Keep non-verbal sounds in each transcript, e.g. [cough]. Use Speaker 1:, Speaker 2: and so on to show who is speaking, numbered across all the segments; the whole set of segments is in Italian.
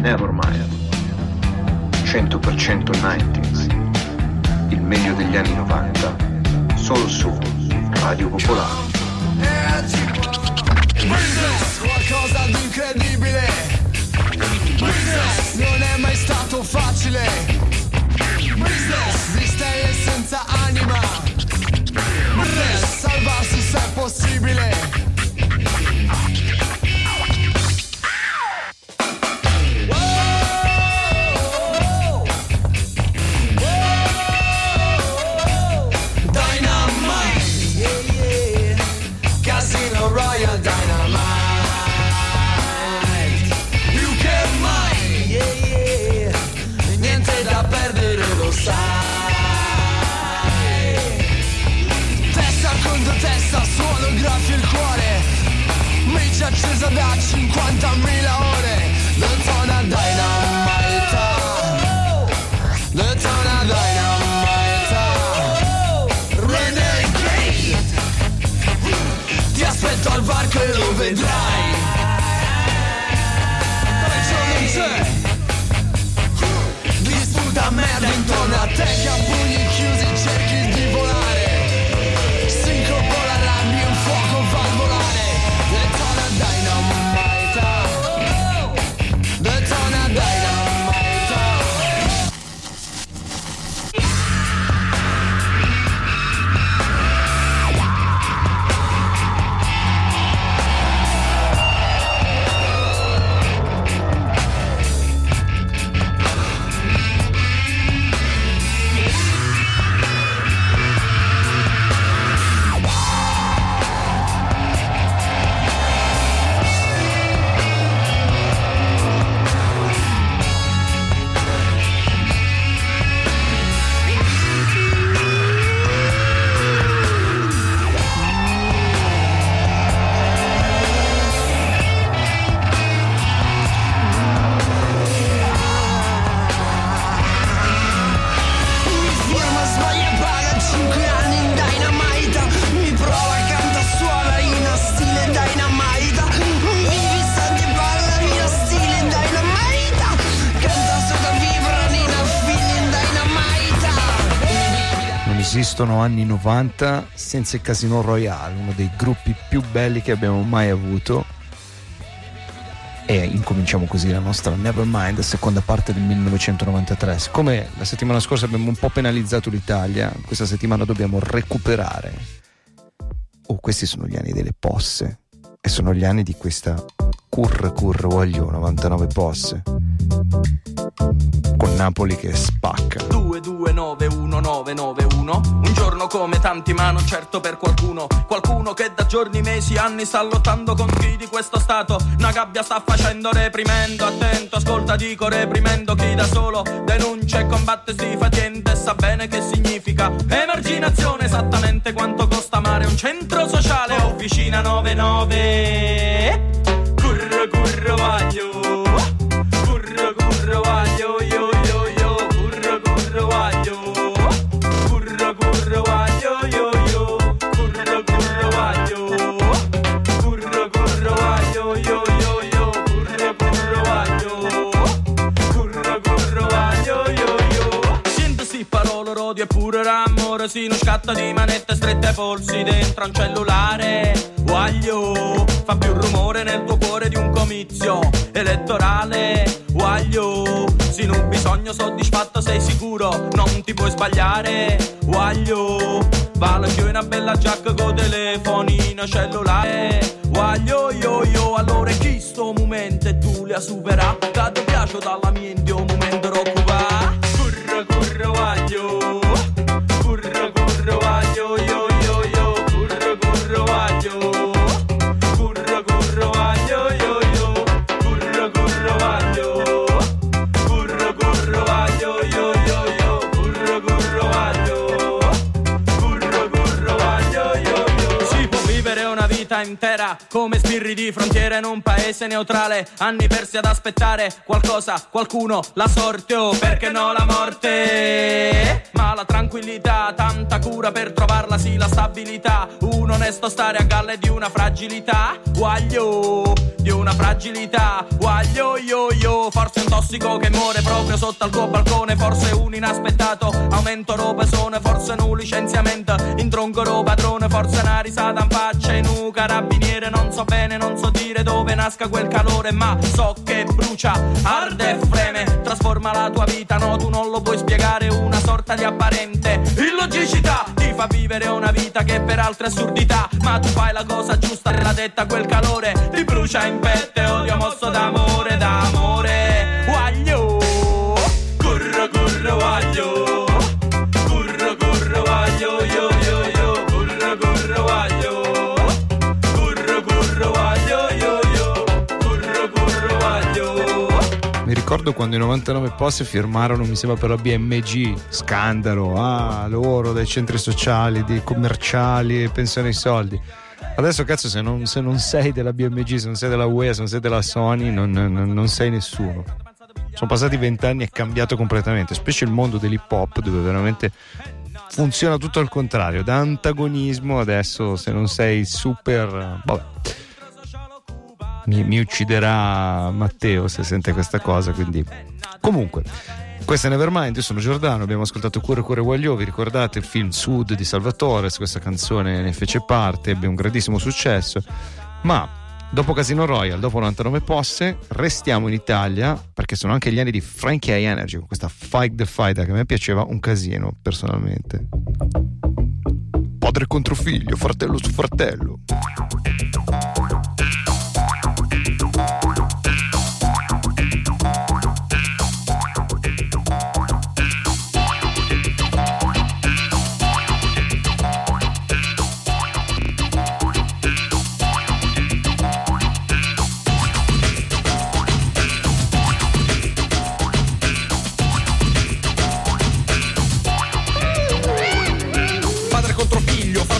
Speaker 1: Nevermind. 100% 90s. Il meglio degli anni 90. Solo su Radio Popolare.
Speaker 2: Business, qualcosa di incredibile. Business, non è mai stato facile. Business, di stelle senza anima. Business, salvarsi se è possibile. Accesa da 50.000 ore. Detona Dynamite. Detona Dynamite. Renegade. Ti aspetto al varco e lo vedrai. Peggio non c'è. Disputa merda intorno a te che a
Speaker 3: esistono anni 90 senza il Casino Royale, uno dei gruppi più belli che abbiamo mai avuto. E incominciamo così la nostra Nevermind, seconda parte del 1993. Siccome la settimana scorsa abbiamo un po' penalizzato l'Italia, questa settimana dobbiamo recuperare. Oh, questi sono gli anni delle posse. E sono gli anni di questa curra curra voglio 99 posse. Con Napoli che spacca.
Speaker 4: 229191 Un giorno come tanti ma non certo per qualcuno. Qualcuno che da giorni, mesi, anni sta lottando con chi di questo stato. Una gabbia sta facendo reprimendo. Attento, ascolta, dico reprimendo chi da solo Denuncia e combatte si fa niente Sa bene che significa emarginazione. Esattamente quanto costa amare un centro sociale. Officina 99 Curro, vaglio Curro, curro, vaglio, yo, yo, yo. Curro, curro, vaglio Curro, curro, vaglio, yo, yo. Curro, curro, vaglio Curro, curro, vaglio, yo, yo, yo. Curro, curro, vaglio Curro, curro, vaglio, yo, yo. Sintesi, parole, odio e pure l'amore Si non scatta di manette strette polsi dentro un cellulare Guaglio, fa più rumore nel tuo cuore di un comizio elettorale. Guaglio, se non bisogno soddisfatto sei sicuro Non ti puoi sbagliare. Guaglio, vale più una bella giacca con telefonino cellulare. Guaglio, io, io, allora chi sto momento e tu li ha superato Ti piace dalla mia in sbirri di frontiera in un paese neutrale Anni persi ad aspettare qualcosa, qualcuno, la sorte o perché no la morte Ma la tranquillità, tanta cura per trovarla sì la stabilità. Un onesto stare a galle di una fragilità. Guaglio, di una fragilità. Guaglio, yo, yo, forse un tossico che muore proprio sotto al tuo balcone. Forse un inaspettato aumento pesone Forse un licenziamento. In tronco padrone Forse una risata in faccia. In un carabiniere Non so bene, non so dire dove nasca quel calore Ma so che brucia, arde e freme Trasforma la tua vita, no tu non lo puoi spiegare. Una sorta di apparente. Illogicità Ti fa vivere una vita che per altre assurdità. Ma tu fai la cosa giusta, l'ha detta quel calore. Ti brucia in pette, odio mosso d'amore, d'amore
Speaker 3: ricordo quando i 99 post firmarono, mi sembra per la BMG, scandalo, ah, loro dai centri sociali, dei commerciali, pensione ai soldi. Adesso cazzo se non, se non, sei della BMG, se non sei della UE, se non sei della Sony, non, non, non sei nessuno. Sono passati vent'anni e è cambiato completamente, specie il mondo dell'hip hop dove veramente funziona tutto al contrario, da antagonismo adesso se non sei super... Vabbè. Mi, mi ucciderà Matteo se sente questa cosa, quindi... Comunque, questa è Nevermind, io sono Giordano, abbiamo ascoltato Cuore Cuore Guagliò, vi ricordate il film Sud di Salvatore, questa canzone ne fece parte, ebbe un grandissimo successo, ma dopo Casino Royale, dopo 99 posse, restiamo in Italia perché sono anche gli anni di Frankie High Energy con questa Fight the Fight che a me piaceva un casino personalmente. Padre contro figlio, fratello su fratello.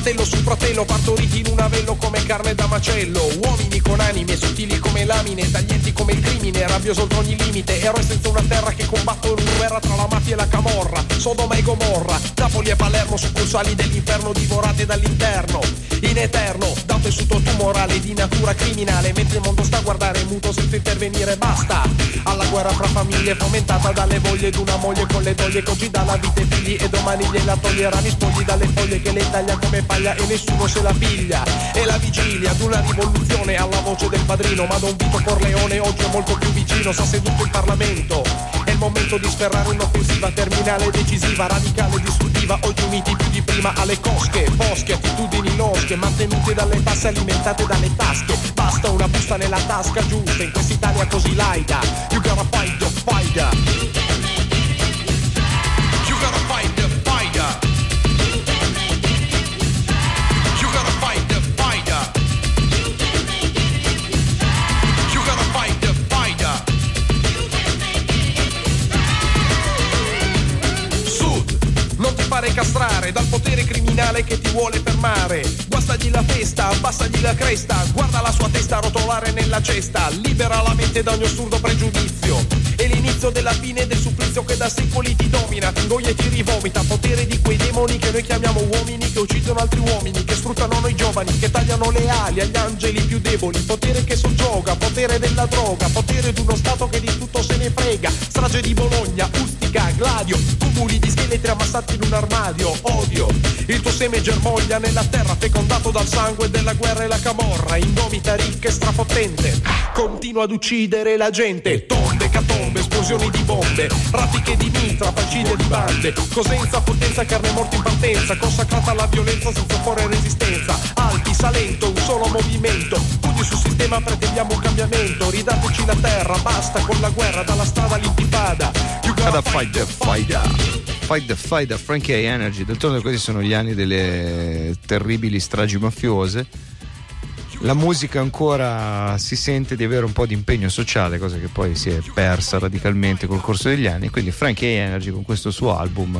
Speaker 5: Fratello su fratello partoriti in un avello come carne da macello. Uomini con anime sottili come lamine taglienti come il crimine rabbioso oltre ogni limite. Eroi senza una terra che combattono una guerra tra la mafia e la camorra. Sodoma e Gomorra Napoli e Palermo succursali dell'inferno divorate dall'interno in eterno. Da un tessuto tumorale di natura criminale. Mentre il mondo sta a guardare muto senza intervenire basta. Alla guerra fra famiglie fomentata dalle voglie d'una moglie con le doglie che oggi dà la vita ai figli. E domani gliela toglieranno i spogli dalle foglie che le taglia come paglia e nessuno se la piglia. E la vigilia d'una rivoluzione alla voce del padrino. Ma Don Vito Corleone oggi è molto più vicino sta seduto in Parlamento. è momento di sferrare un'offensiva terminale decisiva radicale distruttiva. Oggi uniti più di prima alle cosche bosche attitudini losche mantenute dalle tasse alimentate dalle tasche. Basta una busta nella tasca giusta in quest'Italia così laida. You gotta fight the fighter castrare dal potere criminale che ti vuole fermare. Guastagli la testa, abbassagli la cresta, guarda la sua testa rotolare nella cesta, libera la mente da ogni assurdo pregiudizio. L'inizio della fine del supplizio che da secoli ti domina, ti ingoia e ti rivomita, potere di quei demoni che noi chiamiamo uomini che uccidono altri uomini, che sfruttano noi giovani, che tagliano le ali agli angeli più deboli, potere che soggioga, potere della droga, potere di uno stato che di tutto se ne frega, strage di Bologna, Ustica, Gladio, cumuli di scheletri ammassati in un armadio, odio, il tuo seme germoglia nella terra fecondato dal sangue della guerra e la camorra, indomita ricca e strafottente, continua ad uccidere la gente, tombe, catombe, esplosioni di bombe, raffiche di mitra, falcidia di bande, cosenza, potenza, carne morta in partenza, consacrata alla violenza senza porre resistenza, alti, salento, un solo movimento, pugni sul sistema pretendiamo un cambiamento, ridateci la terra, basta con la guerra, dalla strada all'intifada, you
Speaker 3: Gotta fight the fighter. Fight the fighter, Frankie High Energy. D'altronde questi sono gli anni delle terribili stragi mafiose. La musica ancora si sente di avere un po' di impegno sociale, cosa che poi si è persa radicalmente col corso degli anni. Quindi Frankie Energy con questo suo album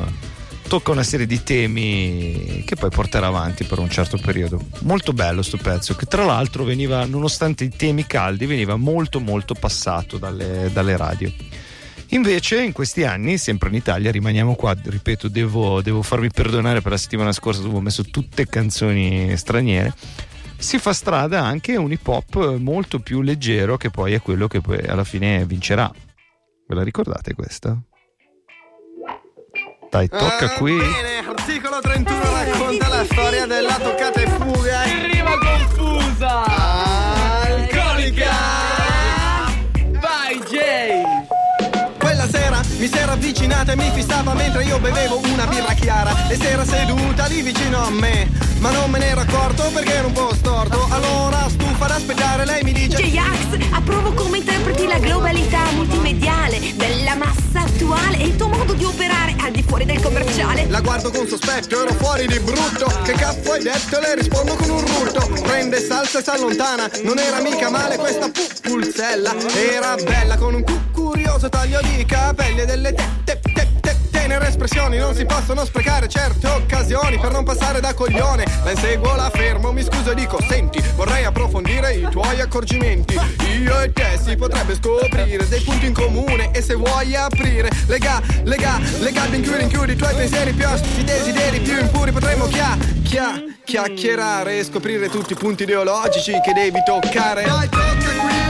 Speaker 3: tocca una serie di temi che poi porterà avanti per un certo periodo. Molto bello sto pezzo, che tra l'altro veniva, nonostante i temi caldi, veniva molto molto passato dalle, dalle radio. Invece in questi anni, sempre in Italia, rimaniamo qua, ripeto, devo, devo farmi perdonare per la settimana scorsa dove ho messo tutte canzoni straniere, si fa strada anche un hip hop molto più leggero che poi è quello che poi alla fine vincerà. Ve la ricordate questa? Dai, tocca
Speaker 6: Ah,
Speaker 3: qui.
Speaker 6: Bene, articolo 31 racconta la storia della toccata e fuga.
Speaker 4: Rima confusa!
Speaker 6: Alcolica!
Speaker 4: Vai Jay!
Speaker 6: Quella sera mi si era avvicinata e mi fissava mentre io bevevo una birra chiara e si era seduta lì vicino a me. Ma non me ne ero accorto perché ero un po' storto. Allora, stufa ad aspettare, lei mi dice:
Speaker 7: J-Ax, approvo come interpreti la globalità multimediale della massa attuale e il tuo modo di operare al di fuori del commerciale.
Speaker 6: La guardo con sospetto, ero fuori di brutto. Che caffo hai detto? Le rispondo con un rutto. Prende salsa e s'allontana. Non era mica male questa pu- pulzella. Era bella con un cu- curioso taglio di capelli e delle te- te- te- te- tenere espressioni. Non si possono sprecare certe occasioni per non passare da coglione. La inseguo, la fermo, mi scuso e dico: Senti, vorrei approfondire i tuoi accorgimenti. Io e te si potrebbe scoprire dei punti in comune. E se vuoi aprire, lega, lega, lega, rinchiudi, rinchiudi i tuoi pensieri più i desideri più impuri. Potremmo chia, chia, chiacchierare e scoprire tutti i punti ideologici che devi toccare. Dai,
Speaker 4: tocca qui,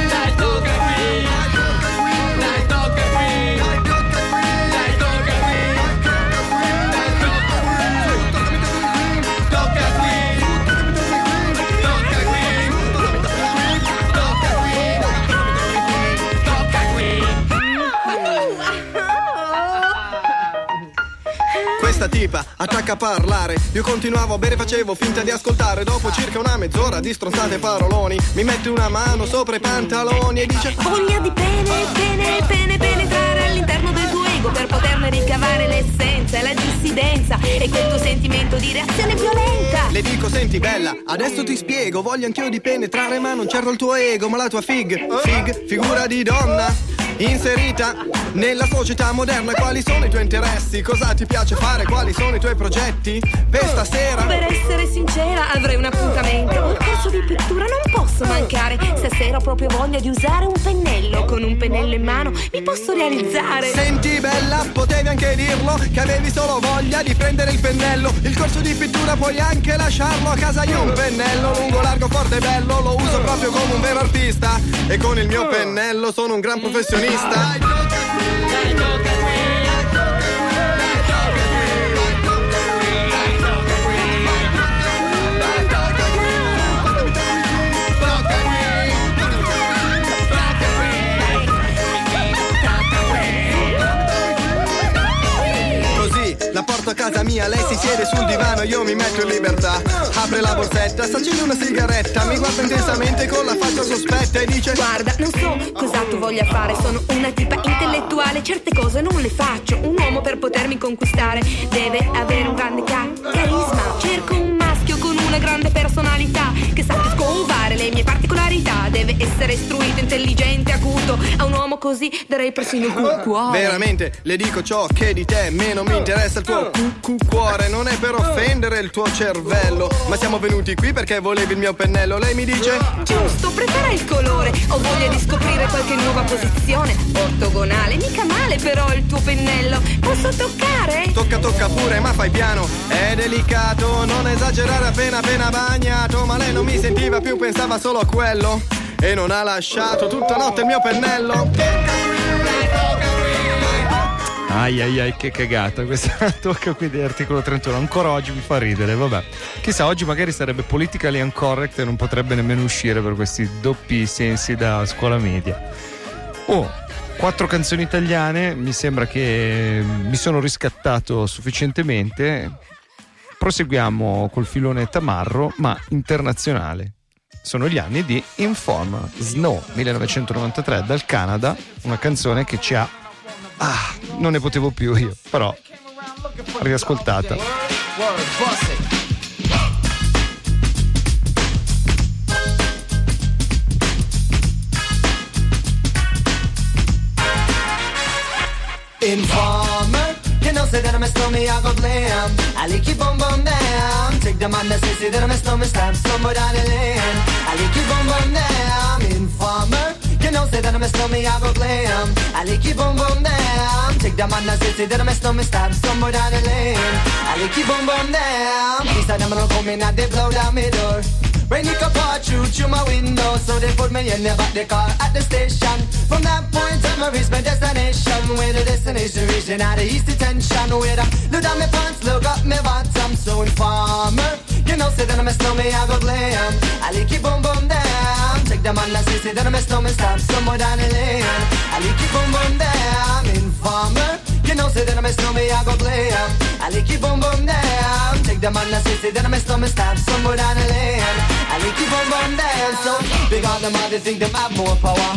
Speaker 6: Questa tipa attacca a parlare. Io continuavo a bere facevo finta di ascoltare. Dopo circa una mezz'ora di stronzate paroloni Mi mette una mano sopra i pantaloni E dice
Speaker 7: Voglia di pene, pene, pene, penetrare all'interno del tuo ego per poterne ricavare l'essenza e la dissidenza. E quel tuo sentimento di reazione violenta.
Speaker 6: Le dico senti bella Adesso ti spiego. Voglio anch'io di penetrare Ma non certo il tuo ego Ma la tua fig Fig Figura di donna Inserita nella società moderna Quali sono i tuoi interessi? Cosa ti piace fare? Quali sono i tuoi progetti? Per stasera
Speaker 7: Per essere sincera, avrei un appuntamento. Un corso di pittura non posso mancare. Stasera ho proprio voglia di usare un pennello. Con un pennello in mano mi posso realizzare.
Speaker 6: Senti bella, potevi anche dirlo Che avevi solo voglia di prendere il pennello Il corso di pittura puoi anche lasciarlo A casa io un pennello lungo, largo, forte e bello Lo uso proprio come un vero artista E con il mio pennello sono un gran professionista
Speaker 4: Dai tocca qui!
Speaker 6: Così la porto a casa mia Lei si siede sul divano Io mi metto in libertà Apre la borsetta, si accende una sigaretta Mi guarda intensamente con la faccia sospetta E dice
Speaker 7: Guarda, non so cosa tu voglia fare, sono una tipa intellettuale, certe cose non le faccio. Un uomo per potermi conquistare deve avere un grande ca- carisma. Cerco un una grande personalità che sappia scovare le mie particolarità. Deve essere istruito, intelligente, acuto. A un uomo così darei persino il cu- cuore.
Speaker 6: Veramente, le dico ciò che di te meno mi interessa il tuo cu- cu- cuore Non è per offendere il tuo cervello Ma siamo venuti qui perché volevi il mio pennello Lei mi dice
Speaker 7: Giusto, prepara il colore. Ho voglia di scoprire qualche nuova posizione. Ortogonale, mica male però il tuo pennello. Posso toccare?
Speaker 6: Tocca tocca pure ma fai piano È delicato non esagerare appena appena bagnato Ma lei non mi sentiva più pensava solo a quello. E non ha lasciato tutta notte il mio pennello.
Speaker 3: Ai ai ai che cagata questa. [laughs] Tocca qui di articolo 31 ancora oggi mi fa ridere vabbè. Chissà oggi magari sarebbe politically incorrect e non potrebbe nemmeno uscire per questi doppi sensi da scuola media. Oh quattro canzoni italiane mi sembra che mi sono riscattato sufficientemente proseguiamo col filone tamarro ma internazionale sono gli anni di Inform Snow 1993 dal Canada una canzone che ci ha Ah, non ne potevo più io, però riascoltata.
Speaker 8: Know say that I'm a stormy, I go blam. I lick you boom boom down. Take the man that say that I'm a stormy, stab somebody down the lane. I lick you boom boom down. Informer, you know say that I'm a stormy, I go blam. I lick you boom boom down. Take the man that say that I'm a stormy, stab somebody down the lane. I lick you boom boom down. These are them gonna come in and they blow down my door. Rain it can pour through my window So they put me in the back the car at the station From that point on I reached my destination with the destination reaching out of east detention with a look down my pants, look up my bottom, so informer. You know, say that I'm a snowman, I go glam. I like it boom boom down. Take them on, say, say that I'm a snowman, stop somewhere down the lane. I like it boom boom down. Informer. You know, say that I'm a snowman, I go glam. I like it boom boom down. Take them on, I say, say that I'm a snowman, stop somewhere down the lane. I like it boom boom down. So big on them, they think them have more power.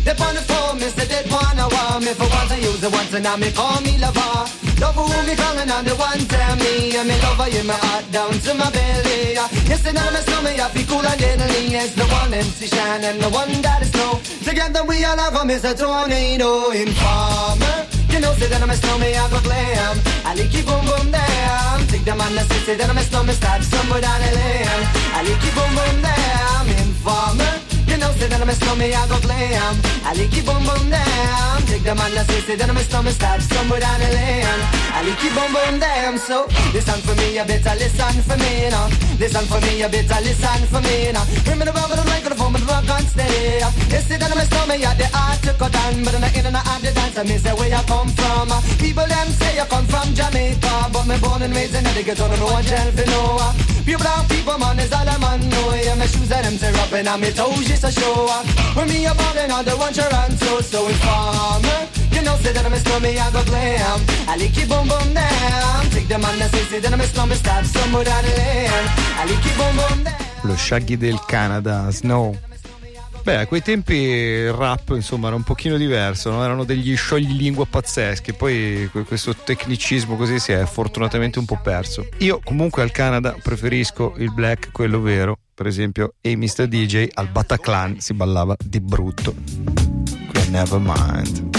Speaker 8: They on the phone, say they wanna want me for once I use it once and now me call me lover. Love who me calling on the one tell me and me lover in my heart down to my belly. Yes, and I'm a snowman, I feel cool and deadly. It's the one MC Shine and the one that is snow. Together we all have a a tornado informer. You know, say that I'm a snowman, I go glam. I like you boom boom damn. Take them on the say, say that I'm a snowman, start somewhere down the lane. I like you boom boom damn. Informer. You know, say that I'm a snowman, I go glam. I like you boom boom down. Take the say, say that I'm a snowman, start somewhere down the lane. I like you boom boom damn. So listen for me, you better listen for me now. Listen for me, you better listen for me now. Bring me the rubber, the microphone, but the rock on stay. You say that I'm a snowman, yeah, the art to cut down, but I'm not in and out the dance. I say where you come from. People them say you come from Jamaica, but me born and raised in the ghetto, don't know what for no. Pure brown people, man, is all I'm on. know. Yeah, my shoes and them tear up and I'm toes just a show. When me a ballin' on the one Toronto, so informer. You know, say that I'm a snowman, I go glam. I like you boom boom down. Take the say, say that I'm a snowman, stop somewhere down the lane. I like you boom boom down.
Speaker 3: Lo Shaggy del Canada, Snow. Beh, a quei tempi il rap insomma era un pochino diverso, no? erano degli scioglilingua pazzeschi, poi questo tecnicismo così si è fortunatamente un po' perso. Io comunque al Canada preferisco il black, quello vero, per esempio, e Mr. DJ al Bataclan si ballava di brutto. Qui Nevermind.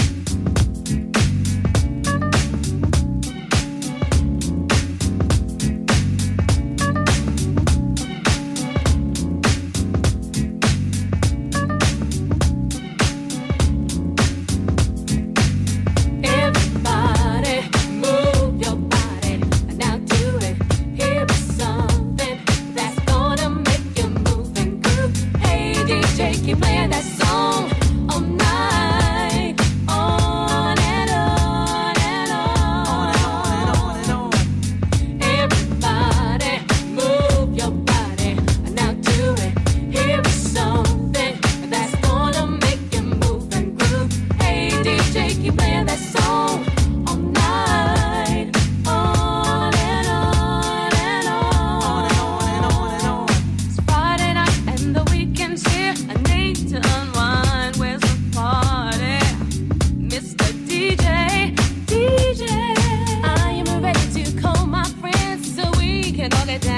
Speaker 9: que no le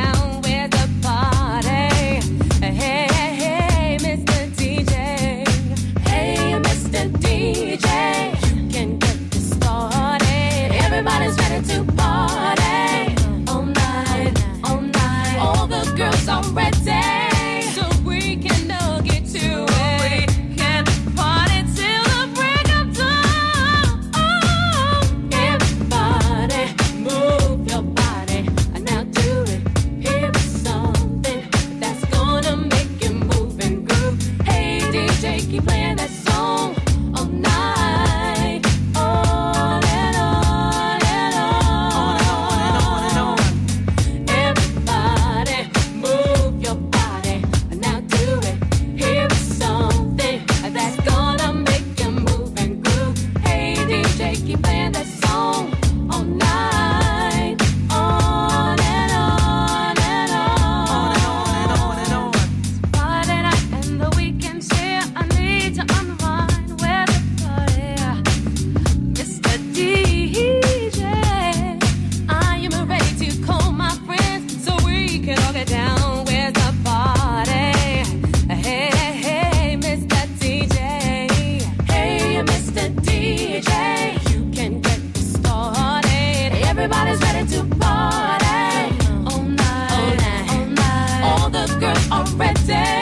Speaker 9: expected.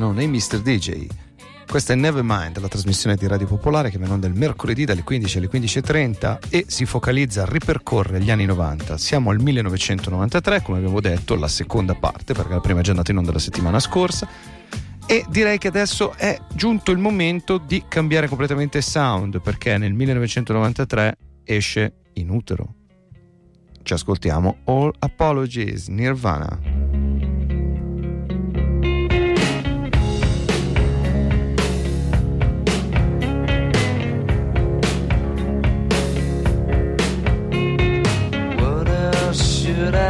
Speaker 3: Non. Ehi Mr. DJ. Questa è Nevermind, la trasmissione di Radio Popolare che viene onda il mercoledì dalle 15 alle 15.30 e si focalizza, ripercorre gli anni 90. Siamo al 1993, come abbiamo detto, la seconda parte, perché la prima è già andata in onda la settimana scorsa. E direi che adesso è giunto il momento di cambiare completamente sound, perché nel 1993 esce In Utero. Ci ascoltiamo All Apologies, Nirvana.
Speaker 10: vivrai.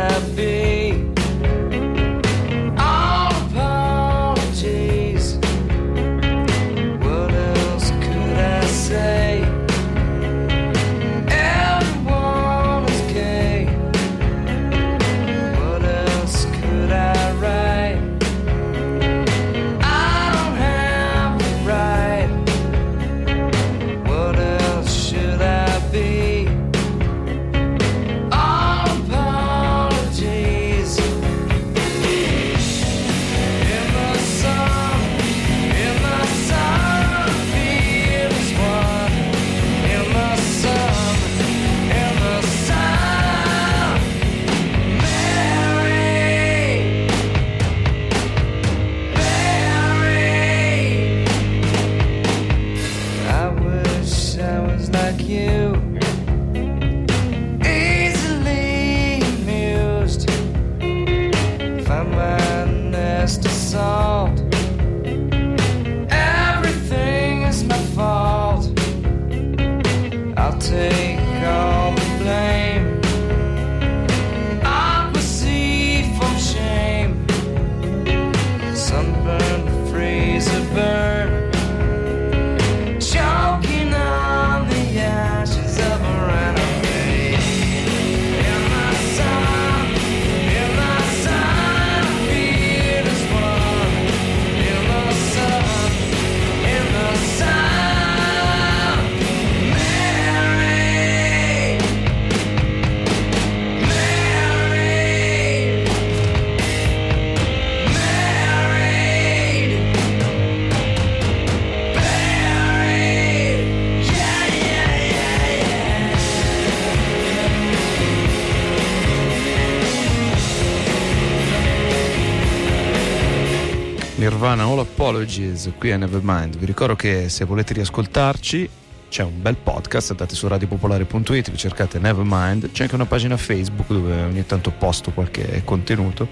Speaker 3: Nirvana All Apologies qui a Nevermind. Vi ricordo che se volete riascoltarci c'è un bel podcast, andate su radiopopolare.it, vi cercate Nevermind, c'è anche una pagina Facebook dove ogni tanto posto qualche contenuto.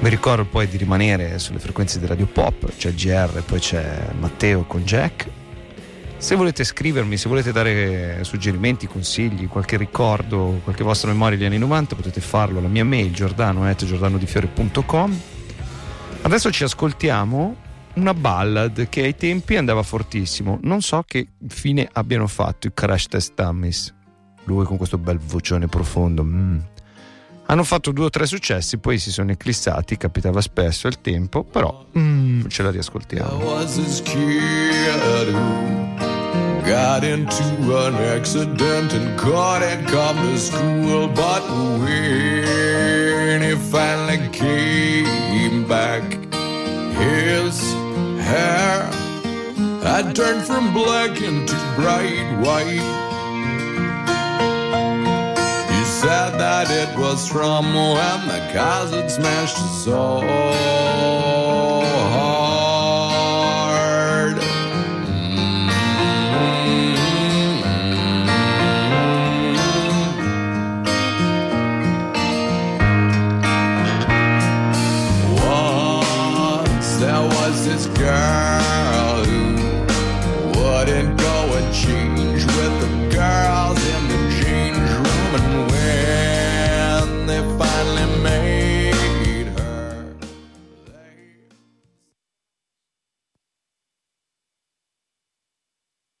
Speaker 3: Vi ricordo poi di rimanere sulle frequenze di Radio Pop, c'è GR, poi c'è Matteo con Jack. Se volete scrivermi, se volete dare suggerimenti, consigli, qualche ricordo, qualche vostra memoria degli anni 90, potete farlo alla mia mail giordano.giordanodifiore.com Adesso ci ascoltiamo una ballad che ai tempi andava fortissimo. Non so che fine abbiano fatto i Crash Test Dummies. Lui con questo bel vocione profondo. mm. Hanno fatto due o tre successi, poi si sono eclissati, capitava spesso al tempo, però mm, ce la
Speaker 11: I
Speaker 3: riascoltiamo.
Speaker 11: was this kid who got into an accident and couldn't come to school. But when he finally came hair had turned from black into bright white. He said that it was from when the cars smashed so hard.